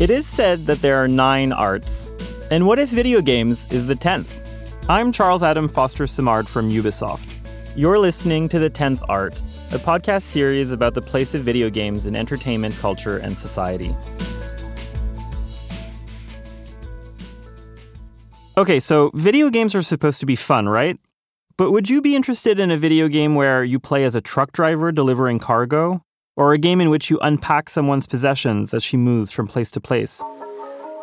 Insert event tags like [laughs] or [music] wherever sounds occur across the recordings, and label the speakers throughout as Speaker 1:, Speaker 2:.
Speaker 1: It is said that there are nine arts. And what if video games is the 10th? I'm Charles Adam Foster Simard from Ubisoft. You're listening to The 10th Art, a podcast series about the place of video games in entertainment, culture, and society. Okay, so video games are supposed to be fun, right? But would you be interested in a video game where you play as a truck driver delivering cargo? Or a game in which you unpack someone's possessions as she moves from place to place?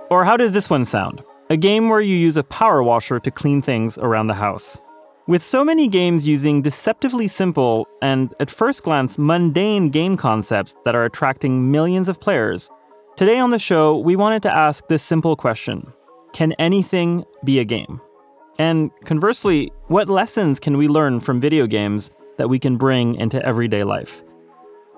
Speaker 1: Or how does this one sound? A game where you use a power washer to clean things around the house. With so many games using deceptively simple and, at first glance, mundane game concepts that are attracting millions of players, today on the show, we wanted to ask this simple question Can anything be a game? And conversely, what lessons can we learn from video games that we can bring into everyday life?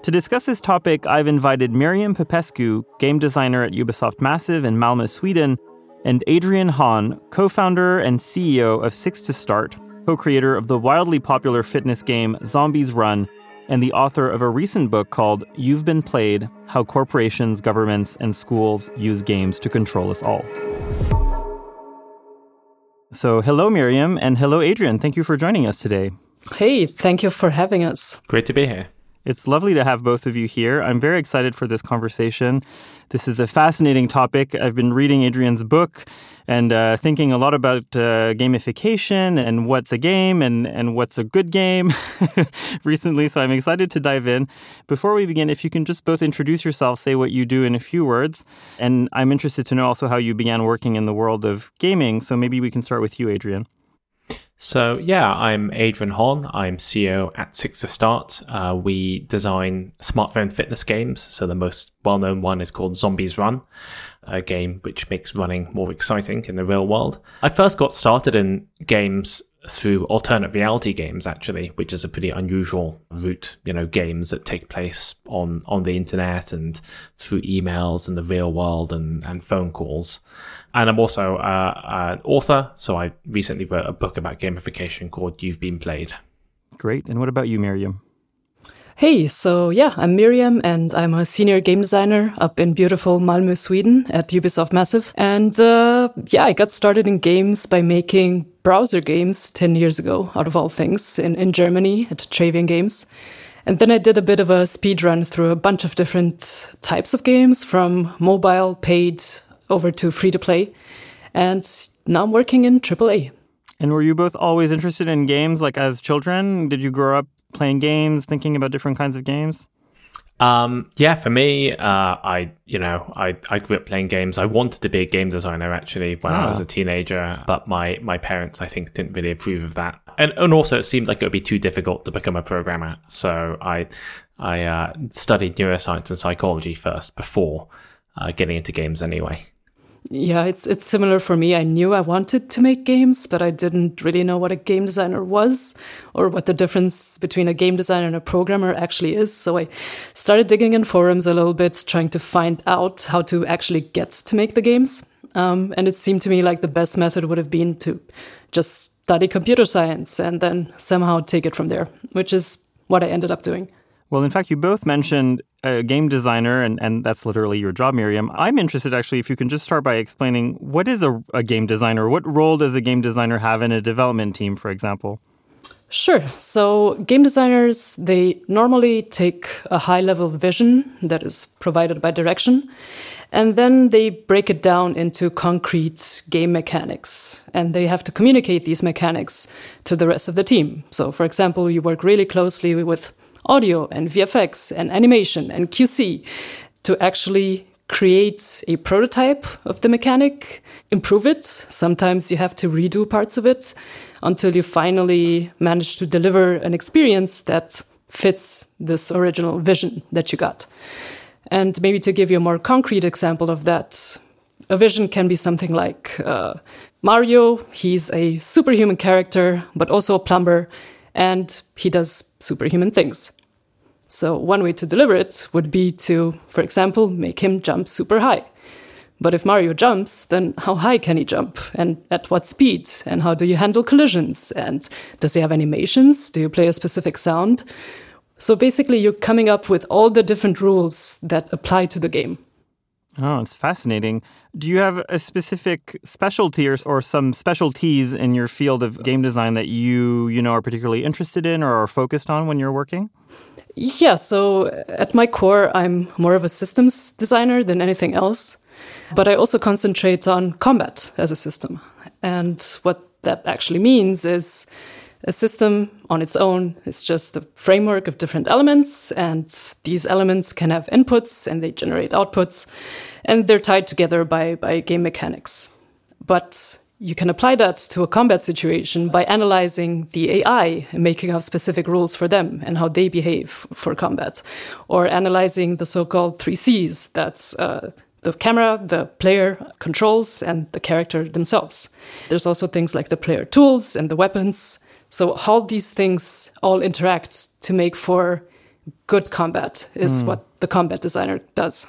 Speaker 1: To discuss this topic, I've invited Miriam Popescu, game designer at Ubisoft Massive in Malmö, Sweden, and Adrian Hon, co founder and CEO of Six to Start, co creator of the wildly popular fitness game Zombies Run, and the author of a recent book called You've Been Played How Corporations, Governments, and Schools Use Games to Control Us All. So, hello, Miriam, and hello, Adrian. Thank you for joining us today.
Speaker 2: Hey, thank you for having us.
Speaker 3: Great to be here.
Speaker 1: It's lovely to have both of you here. I'm very excited for this conversation. This is a fascinating topic. I've been reading Adrian's book and uh, thinking a lot about uh, gamification and what's a game and, and what's a good game [laughs] recently. So I'm excited to dive in. Before we begin, if you can just both introduce yourself, say what you do in a few words. And I'm interested to know also how you began working in the world of gaming. So maybe we can start with you, Adrian.
Speaker 3: So, yeah, I'm Adrian Hon. I'm CEO at Six to Start. Uh, we design smartphone fitness games. So, the most well known one is called Zombies Run, a game which makes running more exciting in the real world. I first got started in games through alternate reality games, actually, which is a pretty unusual route. You know, games that take place on, on the internet and through emails and the real world and, and phone calls. And I'm also uh, an author, so I recently wrote a book about gamification called You've Been Played.
Speaker 1: Great. And what about you, Miriam?
Speaker 2: Hey, so yeah, I'm Miriam and I'm a senior game designer up in beautiful Malmö, Sweden at Ubisoft Massive. And uh, yeah, I got started in games by making browser games 10 years ago, out of all things, in, in Germany at Travian Games. And then I did a bit of a speed run through a bunch of different types of games from mobile, paid, over to free to play. And now I'm working in AAA.
Speaker 1: And were you both always interested in games like as children? Did you grow up playing games, thinking about different kinds of games?
Speaker 3: Um, yeah, for me, uh, I you know I, I grew up playing games. I wanted to be a game designer actually when I was a teenager, but my my parents I think didn't really approve of that, and and also it seemed like it would be too difficult to become a programmer. So I I uh, studied neuroscience and psychology first before uh, getting into games anyway.
Speaker 2: Yeah, it's it's similar for me. I knew I wanted to make games, but I didn't really know what a game designer was or what the difference between a game designer and a programmer actually is. So I started digging in forums a little bit, trying to find out how to actually get to make the games. Um, and it seemed to me like the best method would have been to just study computer science and then somehow take it from there, which is what I ended up doing.
Speaker 1: Well, in fact, you both mentioned a game designer, and, and that's literally your job, Miriam. I'm interested, actually, if you can just start by explaining what is a, a game designer? What role does a game designer have in a development team, for example?
Speaker 2: Sure. So, game designers, they normally take a high level vision that is provided by direction, and then they break it down into concrete game mechanics. And they have to communicate these mechanics to the rest of the team. So, for example, you work really closely with audio and VFX and animation and QC to actually create a prototype of the mechanic, improve it. Sometimes you have to redo parts of it until you finally manage to deliver an experience that fits this original vision that you got. And maybe to give you a more concrete example of that, a vision can be something like uh, Mario, he's a superhuman character, but also a plumber, and he does superhuman things. So, one way to deliver it would be to, for example, make him jump super high. But if Mario jumps, then how high can he jump? And at what speed? And how do you handle collisions? And does he have animations? Do you play a specific sound? So basically, you're coming up with all the different rules that apply to the game.
Speaker 1: Oh, it's fascinating. Do you have a specific specialty or, or some specialties in your field of game design that you, you know, are particularly interested in or are focused on when you're working?
Speaker 2: Yeah, so at my core, I'm more of a systems designer than anything else. But I also concentrate on combat as a system. And what that actually means is a system on its own is just a framework of different elements, and these elements can have inputs and they generate outputs, and they're tied together by, by game mechanics. But you can apply that to a combat situation by analyzing the AI and making up specific rules for them and how they behave for combat, or analyzing the so called three C's that's uh, the camera, the player controls, and the character themselves. There's also things like the player tools and the weapons, so how these things all interact to make for good combat is mm. what the combat designer does.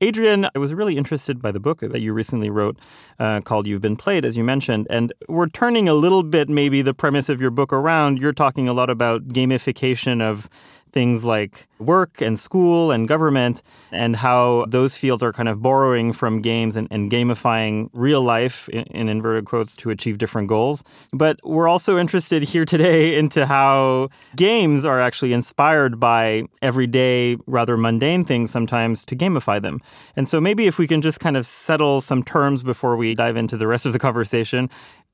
Speaker 1: Adrian, I was really interested by the book that you recently wrote uh, called You've Been Played, as you mentioned. And we're turning a little bit, maybe, the premise of your book around. You're talking a lot about gamification of things like work and school and government, and how those fields are kind of borrowing from games and, and gamifying real life, in, in, inverted quotes, to achieve different goals. But we're also interested here today [laughs] into how games are actually inspired by everyday, rather mundane things sometimes to gamify them. And so maybe if we can just kind of settle some terms before we dive into the rest of the conversation,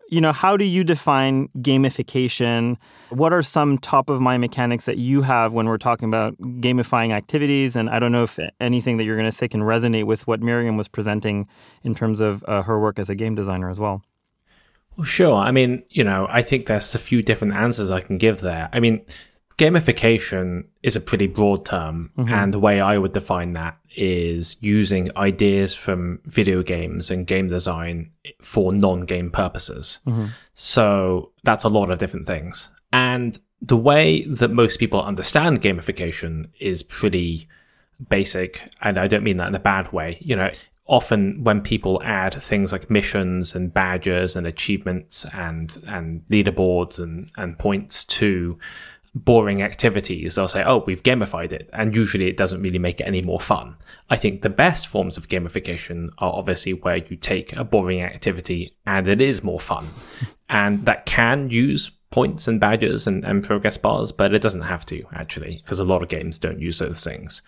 Speaker 1: you know, how do you define gamification? What are some top of mind mechanics that you have when we're talking about gamifying activities? And I don't know if anything that you're going to say can resonate with what Miriam was presenting in terms of uh, her work as a game designer as well.
Speaker 3: Well, sure. I mean, you know, I think there's a few different answers I can give there. I mean, gamification is a pretty broad term, mm-hmm. and the way I would define that is using ideas from video games and game design for non-game purposes. Mm-hmm. So that's a lot of different things. And the way that most people understand gamification is pretty basic, and I don't mean that in a bad way. You know, often when people add things like missions and badges and achievements and and leaderboards and and points to boring activities, they'll say, oh, we've gamified it. And usually it doesn't really make it any more fun. I think the best forms of gamification are obviously where you take a boring activity and it is more fun. [laughs] and that can use points and badges and, and progress bars, but it doesn't have to actually, because a lot of games don't use those things.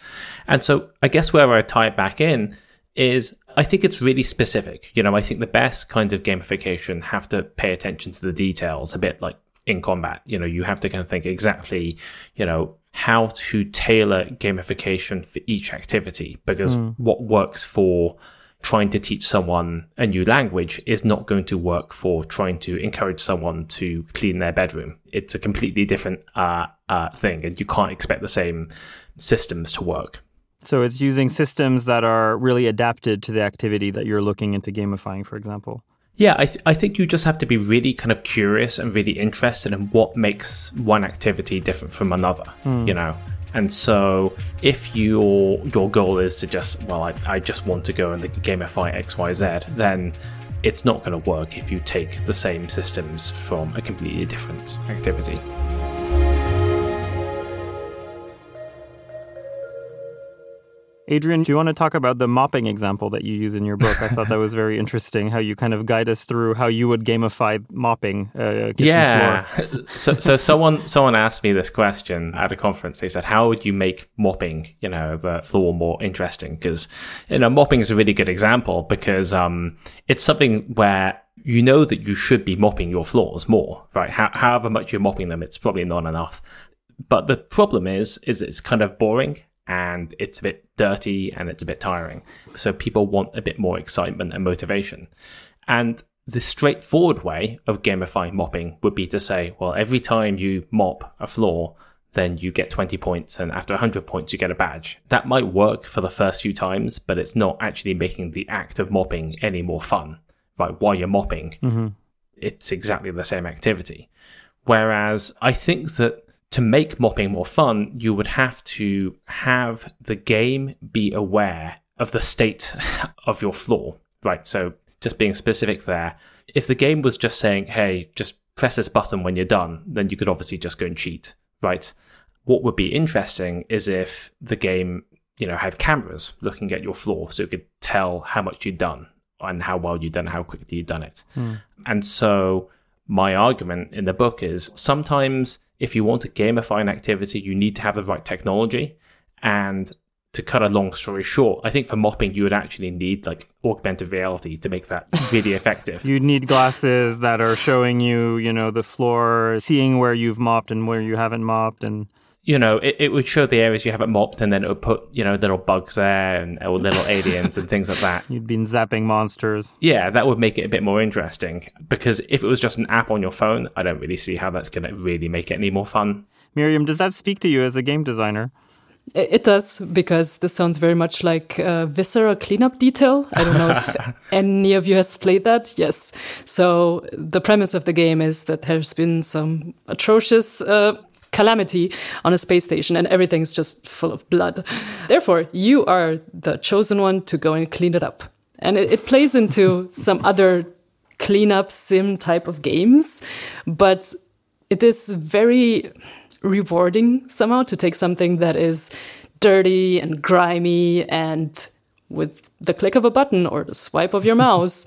Speaker 3: And so I guess where I tie it back in is I think it's really specific. You know, I think the best kinds of gamification have to pay attention to the details, a bit like in combat. You know, you have to kind of think exactly, you know, how to tailor gamification for each activity because mm. what works for trying to teach someone a new language is not going to work for trying to encourage someone to clean their bedroom. It's a completely different uh, uh, thing, and you can't expect the same systems to work.
Speaker 1: So it's using systems that are really adapted to the activity that you're looking into gamifying, for example.
Speaker 3: Yeah, I, th- I think you just have to be really kind of curious and really interested in what makes one activity different from another, mm. you know? And so if your your goal is to just, well, I, I just want to go and gamify XYZ, then it's not going to work if you take the same systems from a completely different activity.
Speaker 1: Adrian, do you want to talk about the mopping example that you use in your book? I thought that was very [laughs] interesting. How you kind of guide us through how you would gamify mopping uh,
Speaker 3: yeah. [laughs] so, so someone someone asked me this question at a conference. They said, "How would you make mopping, you know, the floor more interesting?" Because you know, mopping is a really good example because um, it's something where you know that you should be mopping your floors more, right? How, however much you're mopping them, it's probably not enough. But the problem is, is it's kind of boring and it's a bit dirty and it's a bit tiring. So people want a bit more excitement and motivation. And the straightforward way of gamifying mopping would be to say, well, every time you mop a floor, then you get 20 points, and after 100 points, you get a badge. That might work for the first few times, but it's not actually making the act of mopping any more fun. Right, while you're mopping, mm-hmm. it's exactly the same activity. Whereas I think that to make mopping more fun, you would have to have the game be aware of the state [laughs] of your floor. Right, so just being specific there. If the game was just saying, hey, just press this button when you're done, then you could obviously just go and cheat right? What would be interesting is if the game, you know, had cameras looking at your floor so it could tell how much you'd done and how well you'd done, how quickly you'd done it. Mm. And so my argument in the book is sometimes if you want to gamify an activity, you need to have the right technology. And to cut a long story short, I think for mopping, you would actually need like augmented reality to make that really effective.
Speaker 1: You'd need glasses that are showing you, you know, the floor, seeing where you've mopped and where you haven't mopped, and
Speaker 3: you know, it, it would show the areas you haven't mopped, and then it would put, you know, little bugs there and or little [laughs] aliens and things like that.
Speaker 1: You'd been zapping monsters.
Speaker 3: Yeah, that would make it a bit more interesting. Because if it was just an app on your phone, I don't really see how that's going to really make it any more fun.
Speaker 1: Miriam, does that speak to you as a game designer?
Speaker 2: It does because this sounds very much like a Viscera cleanup detail. I don't know if [laughs] any of you has played that. Yes. So the premise of the game is that there's been some atrocious uh, calamity on a space station and everything's just full of blood. Therefore, you are the chosen one to go and clean it up. And it, it plays into [laughs] some other cleanup sim type of games, but it is very rewarding somehow to take something that is dirty and grimy and with the click of a button or the swipe of your [laughs] mouse,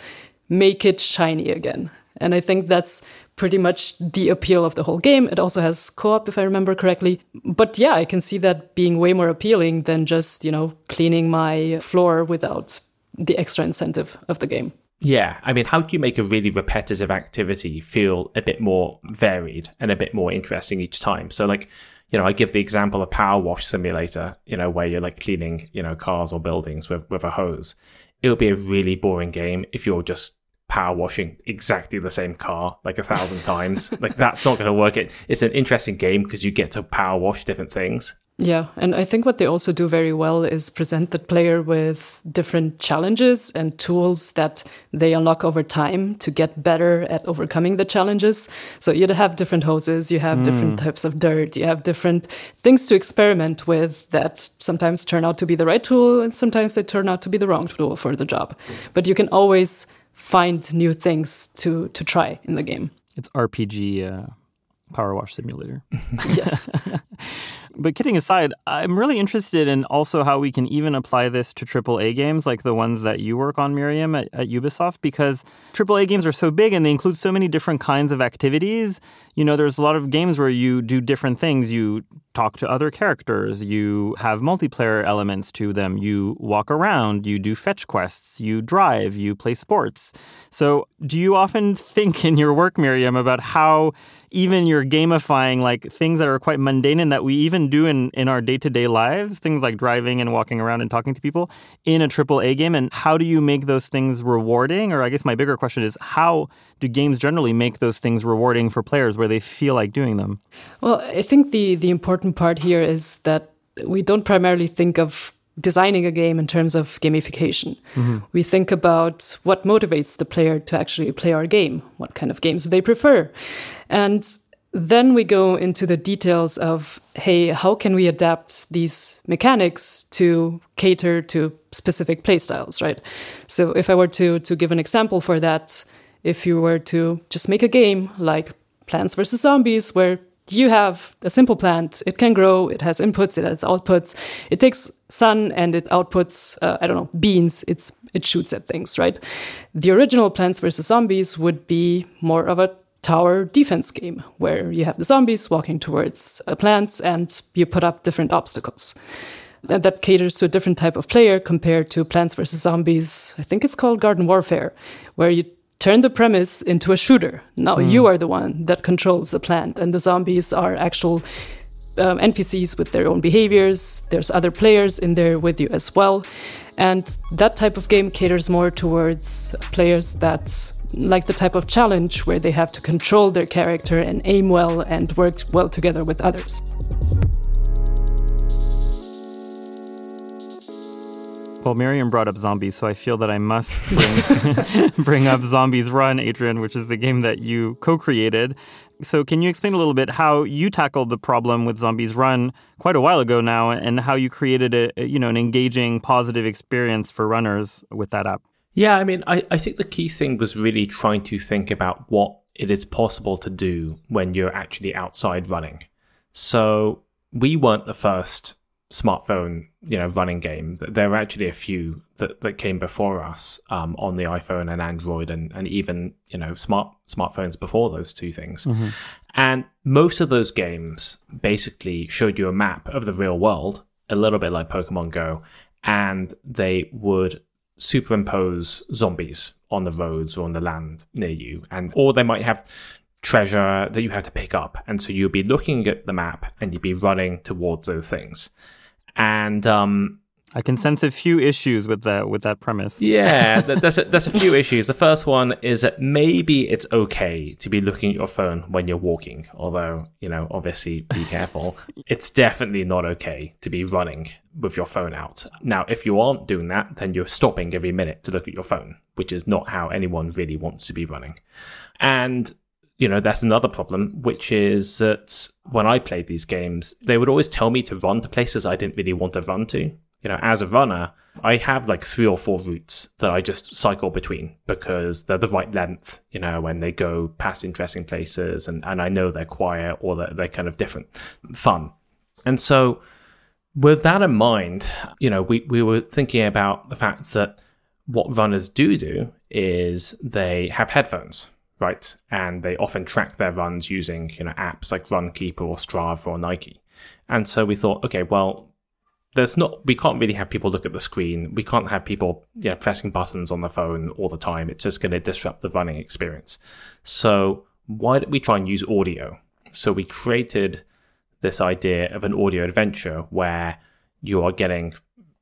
Speaker 2: make it shiny again. And I think that's pretty much the appeal of the whole game. It also has co-op, if I remember correctly. But yeah, I can see that being way more appealing than just, you know, cleaning my floor without the extra incentive of the game.
Speaker 3: Yeah, I mean, how do you make a really repetitive activity feel a bit more varied and a bit more interesting each time? So, like, you know, I give the example of Power Wash Simulator, you know, where you're like cleaning, you know, cars or buildings with, with a hose. It would be a really boring game if you're just power washing exactly the same car like a thousand [laughs] times. like, that's not going to work. It, it's an interesting game because you get to power wash different things.
Speaker 2: Yeah, and I think what they also do very well is present the player with different challenges and tools that they unlock over time to get better at overcoming the challenges. So you have different hoses, you have mm. different types of dirt, you have different things to experiment with that sometimes turn out to be the right tool and sometimes they turn out to be the wrong tool for the job. But you can always find new things to to try in the game.
Speaker 1: It's RPG uh, Power Wash Simulator. [laughs]
Speaker 2: yes. [laughs]
Speaker 1: but kidding aside, I'm really interested in also how we can even apply this to AAA games like the ones that you work on, Miriam, at, at, Ubisoft, because AAA games are so big and they include so many different kinds of activities. You know, there's a lot of games where you do different things. You talk to other characters, you have multiplayer elements to them, you walk around, you do fetch quests, you drive, you play sports. So, do you often [laughs] think in your work, Miriam, about how even you're gamifying like things that are quite mundane and that we even do in, in our day-to-day lives, things like driving and walking around and talking to people in a triple A game. And how do you make those things rewarding? Or I guess my bigger question is how do games generally make those things rewarding for players where they feel like doing them?
Speaker 2: Well, I think the the important part here is that we don't primarily think of designing a game in terms of gamification. Mm-hmm. We think about what motivates the player to actually play our game, what kind of games they prefer. And then we go into the details of hey, how can we adapt these mechanics to cater to specific playstyles, right? So if I were to to give an example for that, if you were to just make a game like Plants vs Zombies where you have a simple plant. It can grow. It has inputs. It has outputs. It takes sun and it outputs, uh, I don't know, beans. It's, it shoots at things, right? The original Plants vs. Zombies would be more of a tower defense game where you have the zombies walking towards uh, plants and you put up different obstacles. And that caters to a different type of player compared to Plants vs. Zombies. I think it's called Garden Warfare, where you turn the premise into a shooter. Now mm. you are the one that controls the plant, and the zombies are actual um, NPCs with their own behaviors, there's other players in there with you as well. And that type of game caters more towards players that like the type of challenge where they have to control their character and aim well and work well together with others.
Speaker 1: Well, Miriam brought up zombies, so I feel that I must bring, [laughs] bring up Zombies Run, Adrian, which is the game that you co created. So, can you explain a little bit how you tackled the problem with Zombies Run quite a while ago now, and how you created a you know an engaging, positive experience for runners with that app?
Speaker 3: Yeah, I mean, I, I think the key thing was really trying to think about what it is possible to do when you're actually outside running. So we weren't the first smartphone, you know, running game. There were actually a few that, that came before us um, on the iPhone and Android, and, and even you know smart smartphones before those two things. Mm-hmm. And most of those games basically showed you a map of the real world, a little bit like Pokemon Go, and they would superimpose zombies on the roads or on the land near you, and or they might have treasure that you have to pick up, and so you'll be looking at the map and you'd be running towards those things. And um,
Speaker 1: I can sense a few issues with that with that premise.
Speaker 3: Yeah, [laughs] there's a, there's a few issues. The first one is that maybe it's okay to be looking at your phone when you're walking, although you know, obviously, be [laughs] careful. it's definitely not okay to be running with your phone out. Now, if you aren't doing that, then you're stopping every minute to look at your phone, which is not how anyone really wants to be running. And you know, that's another problem, which is that when I played these games, they would always tell me to run to places I didn't really want to run to. You know, as a runner, I have like three or four routes that I just cycle between because they're the right length, you know, when they go past interesting places and, and I know they're quiet or that they're kind of different, fun. And so with that in mind, you know, we, we were thinking about the fact that what runners do do is they have headphones right? And they often track their runs using you know apps like Runkeeper or Strava or Nike. And so we thought, okay, well, there's not we can't really have people look at the screen. We can't have people you know, pressing buttons on the phone all the time. It's just going to disrupt the running experience. So why don't we try and use audio? So we created this idea of an audio adventure where you are getting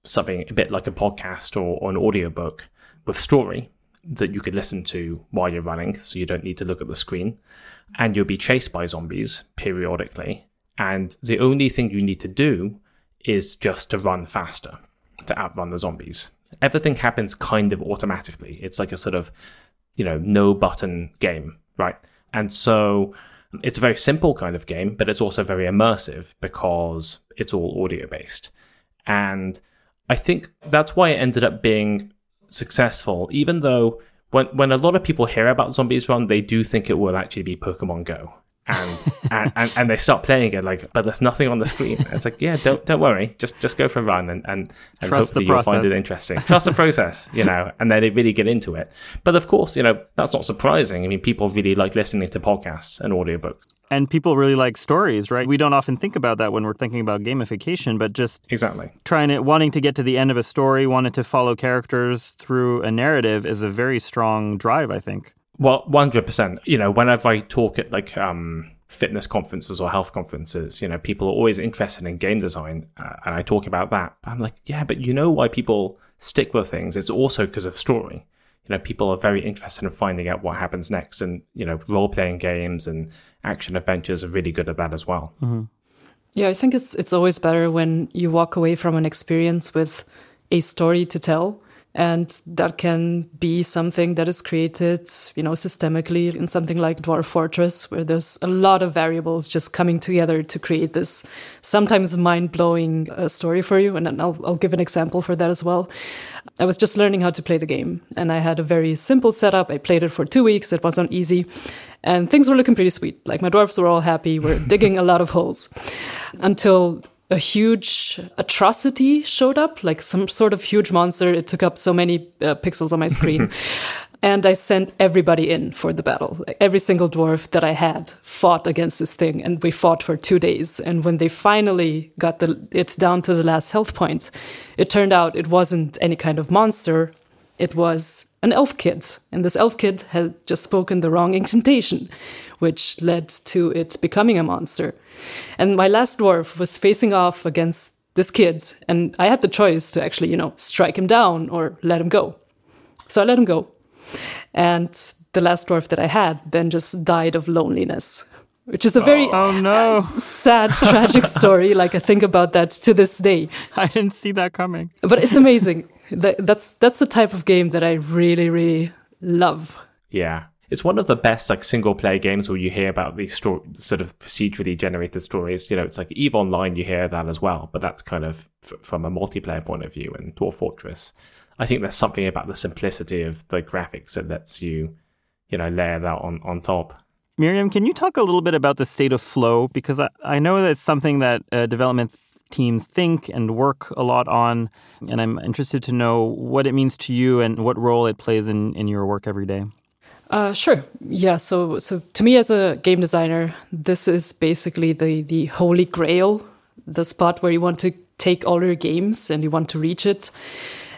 Speaker 3: something a bit like a podcast or, or an audiobook with story that you could listen to while you're running, so you don't need to look at the screen. And you'll be chased by zombies periodically. And the only thing you need to do is just to run faster to outrun the zombies. Everything happens kind of automatically. It's like a sort of, you know, no button game, right? And so it's a very simple kind of game, but it's also very immersive because it's all audio based. And I think that's why it ended up being successful, even though when when a lot of people hear about Zombies Run, they do think it will actually be Pokemon Go. And, and, and, and, they stop playing it like, but there's nothing on the screen. It's like, yeah, don't don't worry, just just go for a run and and, and hopefully you'll find it interesting. Trust the process, you know, and then they really get into it. But of course, you know, that's not surprising. I mean, people really like listening to podcasts and audiobooks
Speaker 1: and people really like stories, right? We don't often think about that when we're thinking about gamification, but just
Speaker 3: exactly
Speaker 1: trying to wanting to get to the end of a story, wanting to follow characters through a narrative is a very strong drive, I think.
Speaker 3: Well, one hundred percent. You know, whenever I talk at like um, fitness conferences or health conferences, you know, people are always interested in game design, uh, and I talk about that. But I'm like, yeah, but you know why people stick with things? It's also because of story. You know, people are very interested in finding out what happens next, and you know, role playing games and action adventures are really good at that as well.
Speaker 2: Mm-hmm. Yeah, I think it's it's always better when you walk away from an experience with a story to tell and that can be something that is created, you know, systemically in something like Dwarf Fortress, where there's a lot of variables just coming together to create this sometimes mind blowing uh, story for you. And I'll, I'll give an example for that as well. I was just learning how to play the game and I had a very simple setup. I played it for two weeks. It wasn't easy and things were looking pretty sweet. Like my dwarves were all happy. We're [laughs] digging a lot of holes until a huge atrocity showed up, like some sort of huge monster. It took up so many uh, pixels on my screen. [laughs] and I sent everybody in for the battle. Every single dwarf that I had fought against this thing, and we fought for two days. And when they finally got the, it down to the last health point, it turned out it wasn't any kind of monster. It was an elf kid, and this elf kid had just spoken the wrong incantation, which led to it becoming a monster. And my last dwarf was facing off against this kid, and I had the choice to actually, you know, strike him down or let him go. So I let him go. And the last dwarf that I had then just died of loneliness, which is a very
Speaker 1: Oh, oh no. [laughs]
Speaker 2: sad, tragic story. Like I think about that to this day. [laughs]
Speaker 1: I didn't see that coming.
Speaker 2: But it's amazing. that, that's that's the type of game that I really, really love.
Speaker 3: Yeah. It's one of the best like single player games where you hear about these sto- sort of procedurally generated stories. You know, it's like Eve Online, you hear that as well, but that's kind of f- from a multiplayer point of view. And Dwarf Fortress, I think there's something about the simplicity of the graphics that lets you, you know, layer that on on top.
Speaker 1: Miriam, can you talk a little bit about the state of flow? Because I, I know that it's something that uh, development teams think and work a lot on. And I'm interested to know what it means to you and what role it plays in, in your work every day.
Speaker 2: Uh, sure. Yeah. So, so to me as a game designer, this is basically the the holy grail, the spot where you want to take all your games and you want to reach it.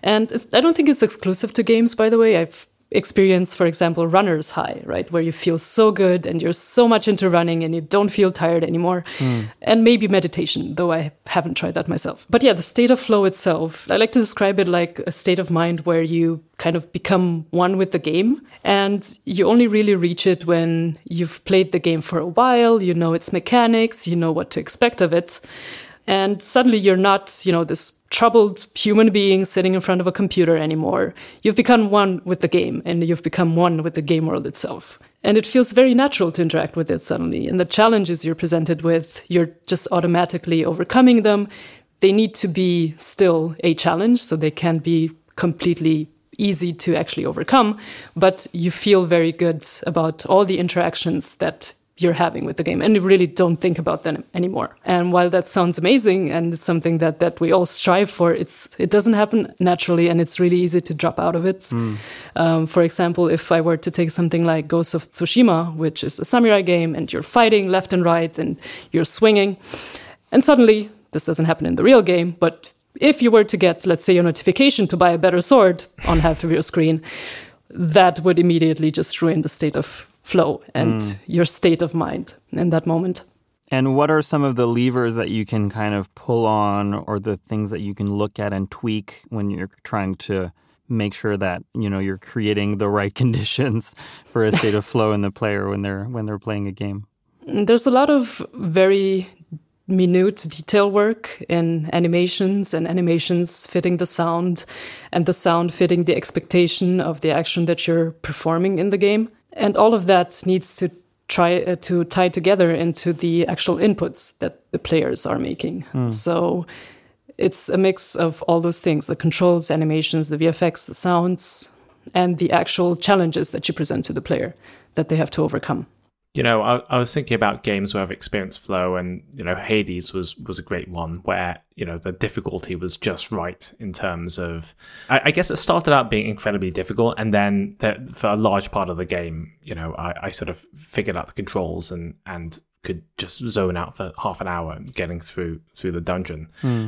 Speaker 2: And I don't think it's exclusive to games, by the way. I've experienced, for example, runner's high, right? Where you feel so good and you're so much into running and you don't feel tired anymore. Hmm. And maybe meditation, though I haven't tried that myself. But yeah, the state of flow itself, I like to describe it like a state of mind where you kind of become one with the game. And you only really reach it when you've played the game for a while, you know its mechanics, you know what to expect of it. And suddenly you're not, you know, this troubled human being sitting in front of a computer anymore. You've become one with the game and you've become one with the game world itself. And it feels very natural to interact with it suddenly. And the challenges you're presented with, you're just automatically overcoming them. They need to be still a challenge, so they can't be completely easy to actually overcome, but you feel very good about all the interactions that you're having with the game and you really don't think about them anymore. And while that sounds amazing and it's something that, that we all strive for, it's, it doesn't happen naturally and it's really easy to drop out of it. Um, for example, if I were to take something like Ghost of Tsushima, which is a samurai game and you're fighting left and right and you're swinging, and suddenly this doesn't happen in the real game, but if you were to get, let's say, a notification to buy a better sword on half of your screen, that would immediately just ruin the state of flow and hmm. your state of mind in that moment.
Speaker 1: And what are some of the levers that you can kind of pull on or the things that you can look at and tweak when you're trying to make sure that, you know, you're creating the right [laughs] conditions for a state of flow in the player when they're when they're playing a game?
Speaker 2: There's a lot of very minute detail work in animations and animations fitting the sound and the sound fitting the expectation of the action that you're performing in the game. And all of that needs to try uh, to tie together into the actual inputs that the players are making. So it's a mix of all those things the controls, animations, the VFX, the sounds, and the actual challenges that you present to the player that they have to overcome.
Speaker 3: You know, I, I was thinking about games where I've experienced flow, and you know, Hades was was a great one where you know the difficulty was just right in terms of. I, I guess it started out being incredibly difficult, and then the, for a large part of the game, you know, I, I sort of figured out the controls and and could just zone out for half an hour getting through through the dungeon.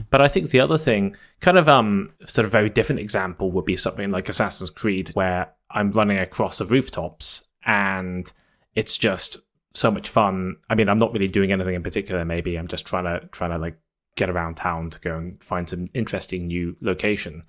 Speaker 3: But I think the other thing, kind of um, sort of very different example would be something like Assassin's Creed, where I'm running across the rooftops and it's just so much fun. I mean, I'm not really doing anything in particular. Maybe I'm just trying to trying to like get around town to go and find some interesting new location.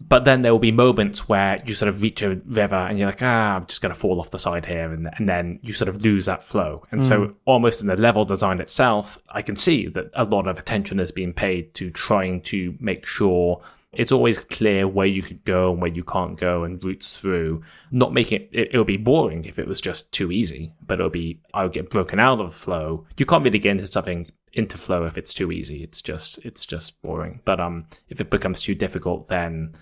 Speaker 3: But then there will be moments where you sort of reach a river and you're like, ah, I'm just going to fall off the side here. And, and then you sort of lose that flow. And so almost in the level design itself, I can see that a lot of attention has been paid to trying to make sure it's always clear where you could go and where you can't go and routes through. Not making it, it, it'll be boring if it was just too easy, but it'll be, I'll get broken out of flow. You can't really get into something into flow if it's too easy. It's just, it's just boring. But, um, if it becomes too difficult, then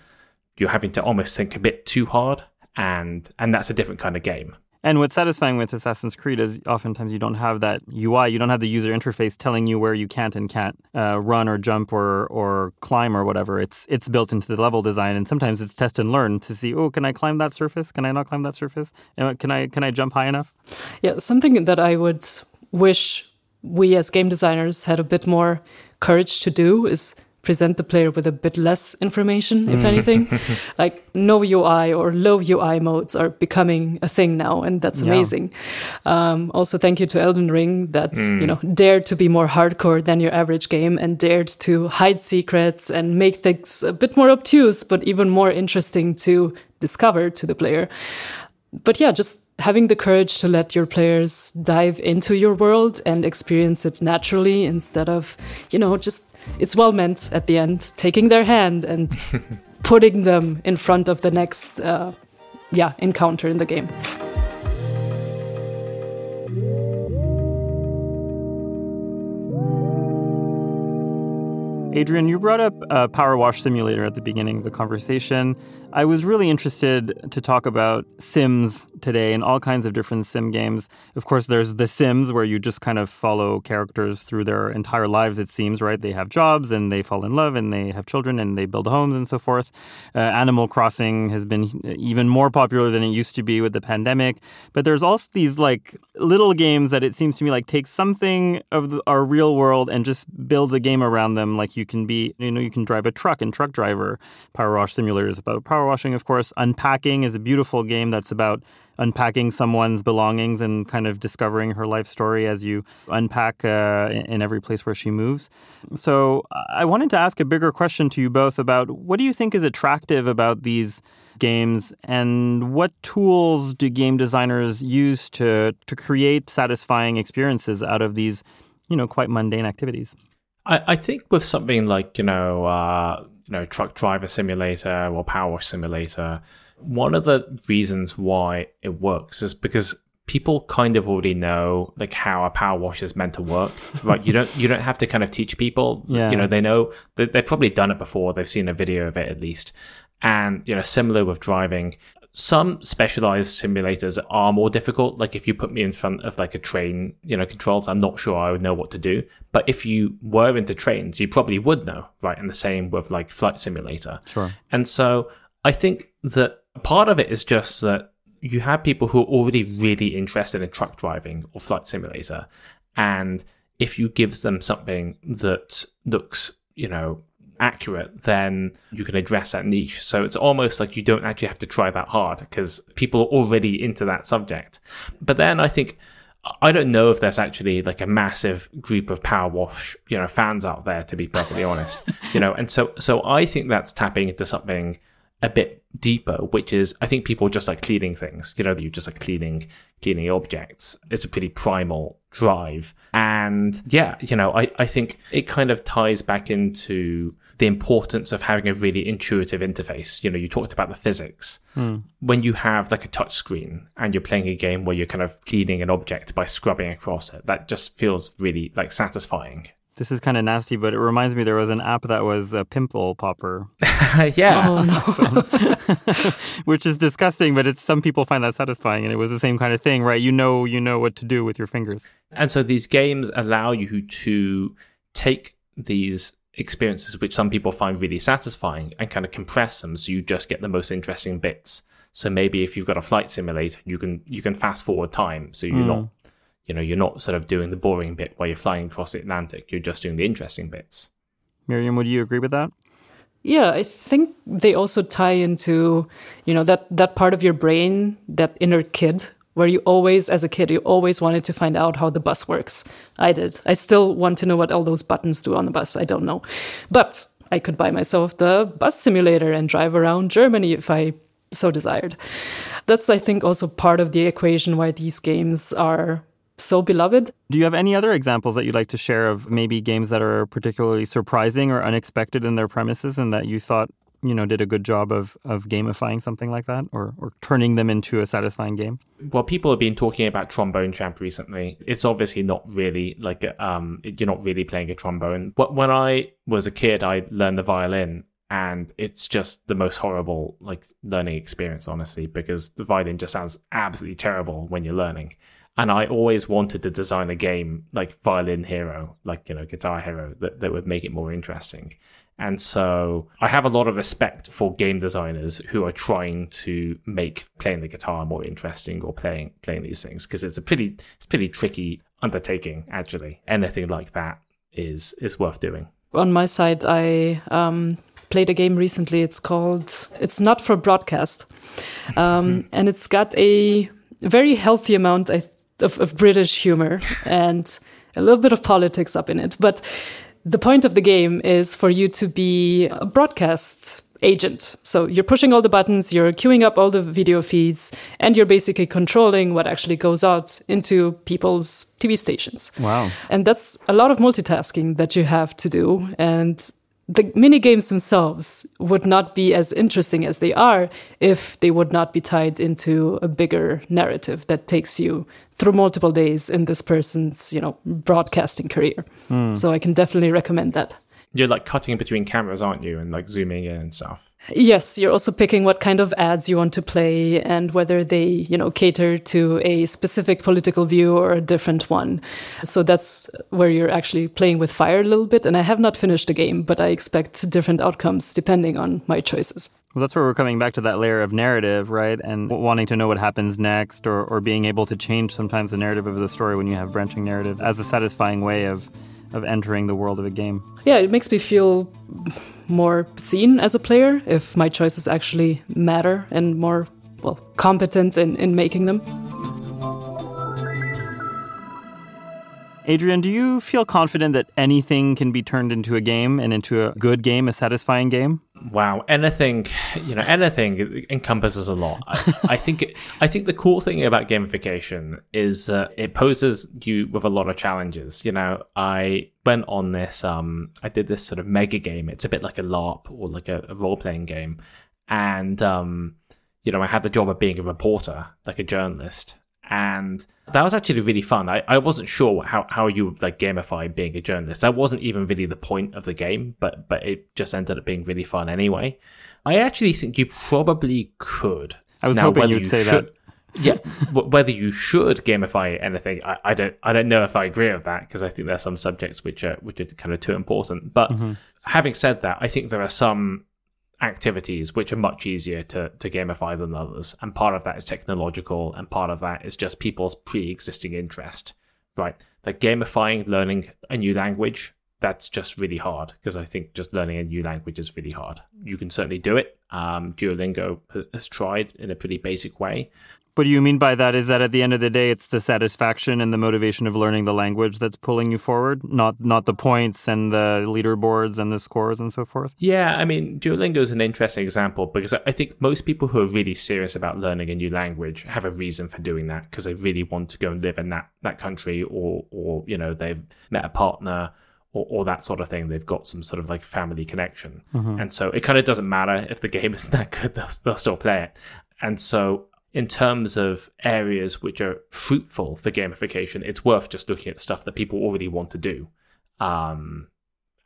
Speaker 3: you're having to almost think a bit too hard. And, and that's a different kind of game.
Speaker 1: And what's satisfying with Assassin's Creed is oftentimes you don't have that UI, you don't have the user interface telling you where you can't and can't uh, run or jump or or climb or whatever. It's it's built into the level design, and sometimes it's test and learn to see, oh, can I climb that surface? Can I not climb that surface? Uh, Can I can I jump high enough?
Speaker 2: Yeah, something that I would wish we as game designers had a bit more courage to do is present the player with a bit less information, if anything. [laughs] like no UI or low UI modes are becoming a thing now, and that's
Speaker 1: Yeah.
Speaker 2: amazing. Um, also, thank you to Elden Ring that you know dared to be more hardcore than your average game and dared to hide secrets and make things a bit more obtuse, but even more interesting to discover to the player. But yeah, just having the courage to let your players dive into your world and experience it naturally instead of, you know, just it's well meant at the end, taking their hand and [laughs] putting them in front of the next, uh, yeah, encounter in the game.
Speaker 1: Adrian, you brought up uh, Power Wash Simulator at the beginning of the conversation. I was really interested to talk about Sims today and all kinds of different Sim games. Of course, there's The Sims, where you just kind of follow characters through their entire lives, it seems, right? They have jobs and they fall in love and they have children and they build homes and so forth. Uh, Animal Crossing has been even more popular than it used to be with the pandemic. But there's also these like little games that it seems to me like take something of the, our real world and just build a game around them. Like you can be, you know, you can drive a truck and Truck Driver. Power Wash Simulator is about power washing, of course. Unpacking is a beautiful game that's about unpacking someone's belongings and kind of discovering her life story as you unpack uh, in every place where she moves. So I wanted to ask a bigger question to you both about what do you think is attractive about these games and what tools do game designers use to to create satisfying experiences out of these, you know, quite mundane activities?
Speaker 3: I, I think with something like you know uh, you know truck driver simulator or power wash simulator, one of the reasons why it works is because people kind of already know like how a power wash is meant to work [laughs] right? You don't you don't have to kind of teach people.
Speaker 1: Yeah.
Speaker 3: you know they know they, they've probably done it before. They've seen a video of it at least. And you know similar with driving some specialized simulators are more difficult like if you put me in front of like a train you know controls i'm not sure i would know what to do but if you were into trains you probably would know right and the same with like flight simulator
Speaker 1: Sure.
Speaker 3: and so I think that part of it is just that you have people who are already really interested in truck driving or flight simulator. And if you give them something that looks, you know, accurate, then you can address that niche. So it's almost like you don't actually have to try that hard because people are already into that subject. But then I think I don't know if there's actually like a massive group of power wash, you know, fans out there to be perfectly [laughs] honest. You know, and so so I think that's tapping into something a bit deeper, which is I think people just like cleaning things. You know, you just like cleaning cleaning objects. It's a pretty primal drive. And yeah, you know, I, I think it kind of ties back into the importance of having a really intuitive interface. You know, you talked about the physics. Hmm. When you have like a touch screen and you're playing a game where you're kind of cleaning an object by scrubbing across it, that just feels really like satisfying.
Speaker 1: This is kind of nasty, but it reminds me there was an app that was a pimple popper, [laughs]
Speaker 3: yeah.
Speaker 2: Oh no. [laughs]
Speaker 1: which is disgusting, but it's some people find that satisfying, and it was the same kind of thing, right? You know, you know what to do with your fingers.
Speaker 3: And so these games allow you to take these experiences, which some people find really satisfying, and kind of compress them so you just get the most interesting bits. So maybe if you've got a flight simulator, you can you can fast forward time, so you're not mm. you know you're not sort of doing the boring bit while you're flying across the Atlantic. You're just doing the interesting bits.
Speaker 1: Miriam, would you agree with that?
Speaker 2: Yeah, I think they also tie into, you know, that that part of your brain, that inner kid, where you always, as a kid, you always wanted to find out how the bus works. I did. I still want to know what all those buttons do on the bus. I don't know, but I could buy myself the bus simulator and drive around Germany if I so desired. That's, I think, also part of the equation why these games are so beloved.
Speaker 1: Do you have any other examples that you'd like to share of maybe games that are particularly surprising or unexpected in their premises and that you thought, you know, did a good job of, of gamifying something like that or, or turning them into a satisfying game?
Speaker 3: Well, people have been talking about Trombone Champ recently. It's obviously not really like um, you're not really playing a trombone. But when I was a kid, I learned the violin, and it's just the most horrible like learning experience, honestly, because the violin just sounds absolutely terrible when you're learning. And I always wanted to design a game like Violin Hero, like you know Guitar Hero, that that would make it more interesting. And so I have a lot of respect for game designers who are trying to make playing the guitar more interesting or playing playing these things because it's a pretty it's pretty tricky undertaking actually. Anything like that is is worth doing.
Speaker 2: On my side, I um, played a game recently. It's called It's Not for Broadcast. Um, [laughs] and it's got a very healthy amount of, of British humor and a little bit of politics up in it. But the point of the game is for you to be a broadcast agent. So you're pushing all the buttons, you're queuing up all the video feeds, and you're basically controlling what actually goes out into people's TV stations.
Speaker 1: Wow.
Speaker 2: And that's a lot of multitasking that you have to do. And the mini games themselves would not be as interesting as they are if they would not be tied into a bigger narrative that takes you through multiple days in this person's, you know, broadcasting career. Mm. So I can definitely recommend that
Speaker 3: you're like cutting between cameras, aren't you? And like zooming in and stuff.
Speaker 2: Yes, you're also picking what kind of ads you want to play and whether they, you know, cater to a specific political view or a different one. So that's where you're actually playing with fire a little bit. And I have not finished the game, but I expect different outcomes depending on my choices.
Speaker 1: Well, that's where we're coming back to that layer of narrative, right? And wanting to know what happens next or, or being able to change sometimes the narrative of the story when you have branching narratives as a satisfying way of of entering the world of a game.
Speaker 2: Yeah, it makes me feel more seen as a player if my choices actually matter and more well competent in, in making them.
Speaker 1: Adrian, do you feel confident that anything can be turned into a game and into a good game, a satisfying game?
Speaker 3: Wow, anything, you know, anything encompasses a lot. I, I think I think the cool thing about gamification is uh, it poses you with a lot of challenges. You know, I went on this um I did this sort of mega game. It's a bit like a LARP or like a, a role playing game. And um you know, I had the job of being a reporter, like a journalist and that was actually really fun. I, I wasn't sure how, how you would like gamify being a journalist. That wasn't even really the point of the game, but but it just ended up being really fun anyway. I actually think you probably could.
Speaker 1: I was now, hoping you'd you say should, that. [laughs]
Speaker 3: yeah, whether you should gamify anything, I, I don't I don't know if I agree with that because I think there's some subjects which are which are kind of too important. But mm-hmm. having said that, I think there are some activities which are much easier to, to gamify than others. And part of that is technological, and part of that is just people's pre existing interest, right? Like gamifying learning a new language, that's just really hard because I think just learning a new language is really hard. You can certainly do it. Um, Duolingo has tried in a pretty basic way.
Speaker 1: What do you mean by that? Is that at the end of the day, it's the satisfaction and the motivation of learning the language that's pulling you forward, not not the points and the leaderboards and the scores and so forth?
Speaker 3: Yeah, I mean, Duolingo is an interesting example because I think most people who are really serious about learning a new language have a reason for doing that because they really want to go and live in that that country, or or you know they've met a partner. Or, or, that sort of thing. They've got some sort of like family connection. Mm-hmm. And so it kind of doesn't matter if the [laughs] game isn't that good, they'll, they'll still play it. And so in terms of areas which are fruitful for gamification, it's worth just looking at stuff that people already want to do. Um,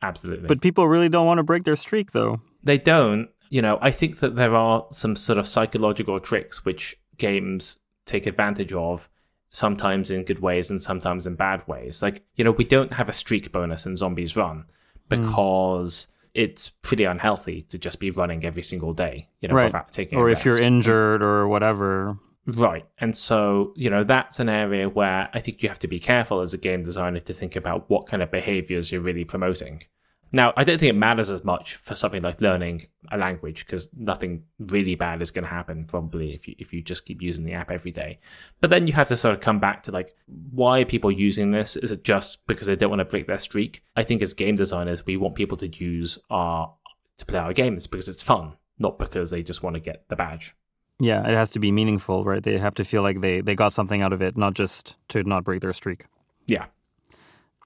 Speaker 3: absolutely.
Speaker 1: But people really don't want to break their streak, though.
Speaker 3: They don't. You know, I think that there are some sort of psychological tricks which games take advantage of, sometimes in good ways and sometimes in bad ways. Like, you know, we don't have a streak bonus in Zombies Run hmm. because. Mm it's pretty unhealthy to just be running every single day, you know,
Speaker 1: right. without taking or if you're injured or whatever.
Speaker 3: Right. And so, you know, that's an area where I think you have to be careful as a game designer to think about what kind of behaviors you're really promoting. Now, I don't think it matters as much for something like learning a language because nothing really bad is going to happen probably if you if you just keep using the app every day. But then you have to sort of come back to like why are people using this? Is it just because they don't want to break their streak? I think as game designers, we want people to use our to play our games because it's fun, not because they just want to get the badge.
Speaker 1: Yeah, it has to be meaningful, right? They have to feel like they they got something out of it, not just to not break their streak.
Speaker 3: Yeah,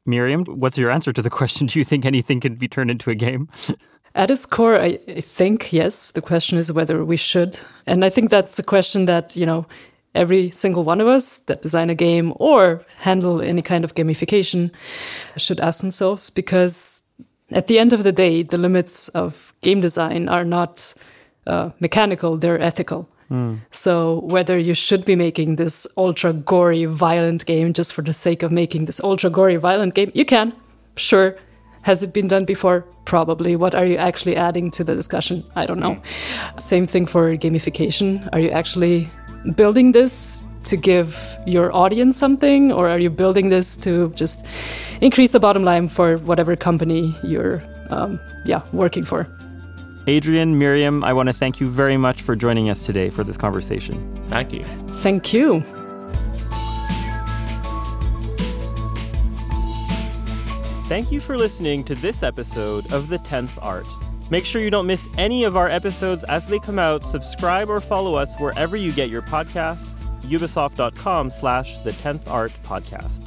Speaker 1: Miriam, what's your answer to the [laughs] question? Do you think anything can be turned into a game?
Speaker 2: At its core, I think yes. The question is whether we should. And I think that's a question that, you know, every single one of us that design a game or handle any kind of gamification should ask themselves because at the end of the day, the limits of game design are not uh, mechanical, they're ethical. Mm. So whether you should be making this ultra gory, violent game just for the sake of making this ultra gory, violent game, you can. Sure. Has it been done before? Probably. What are you actually adding to the discussion? I don't know. Mm. Same thing for gamification. Are you actually building this to give your audience something, or are you building this to just increase the bottom line for whatever company you're um, yeah, working for.
Speaker 1: Adrian, Miriam, I want to thank you very much for joining us today for this conversation.
Speaker 3: Thank you.
Speaker 2: Thank you.
Speaker 1: Thank you for listening to this episode of The 10th Art. Make sure you don't miss any of our episodes as they come out. Subscribe or follow us wherever you get your podcasts. Ubisoft.com slash The 10th Art Podcast.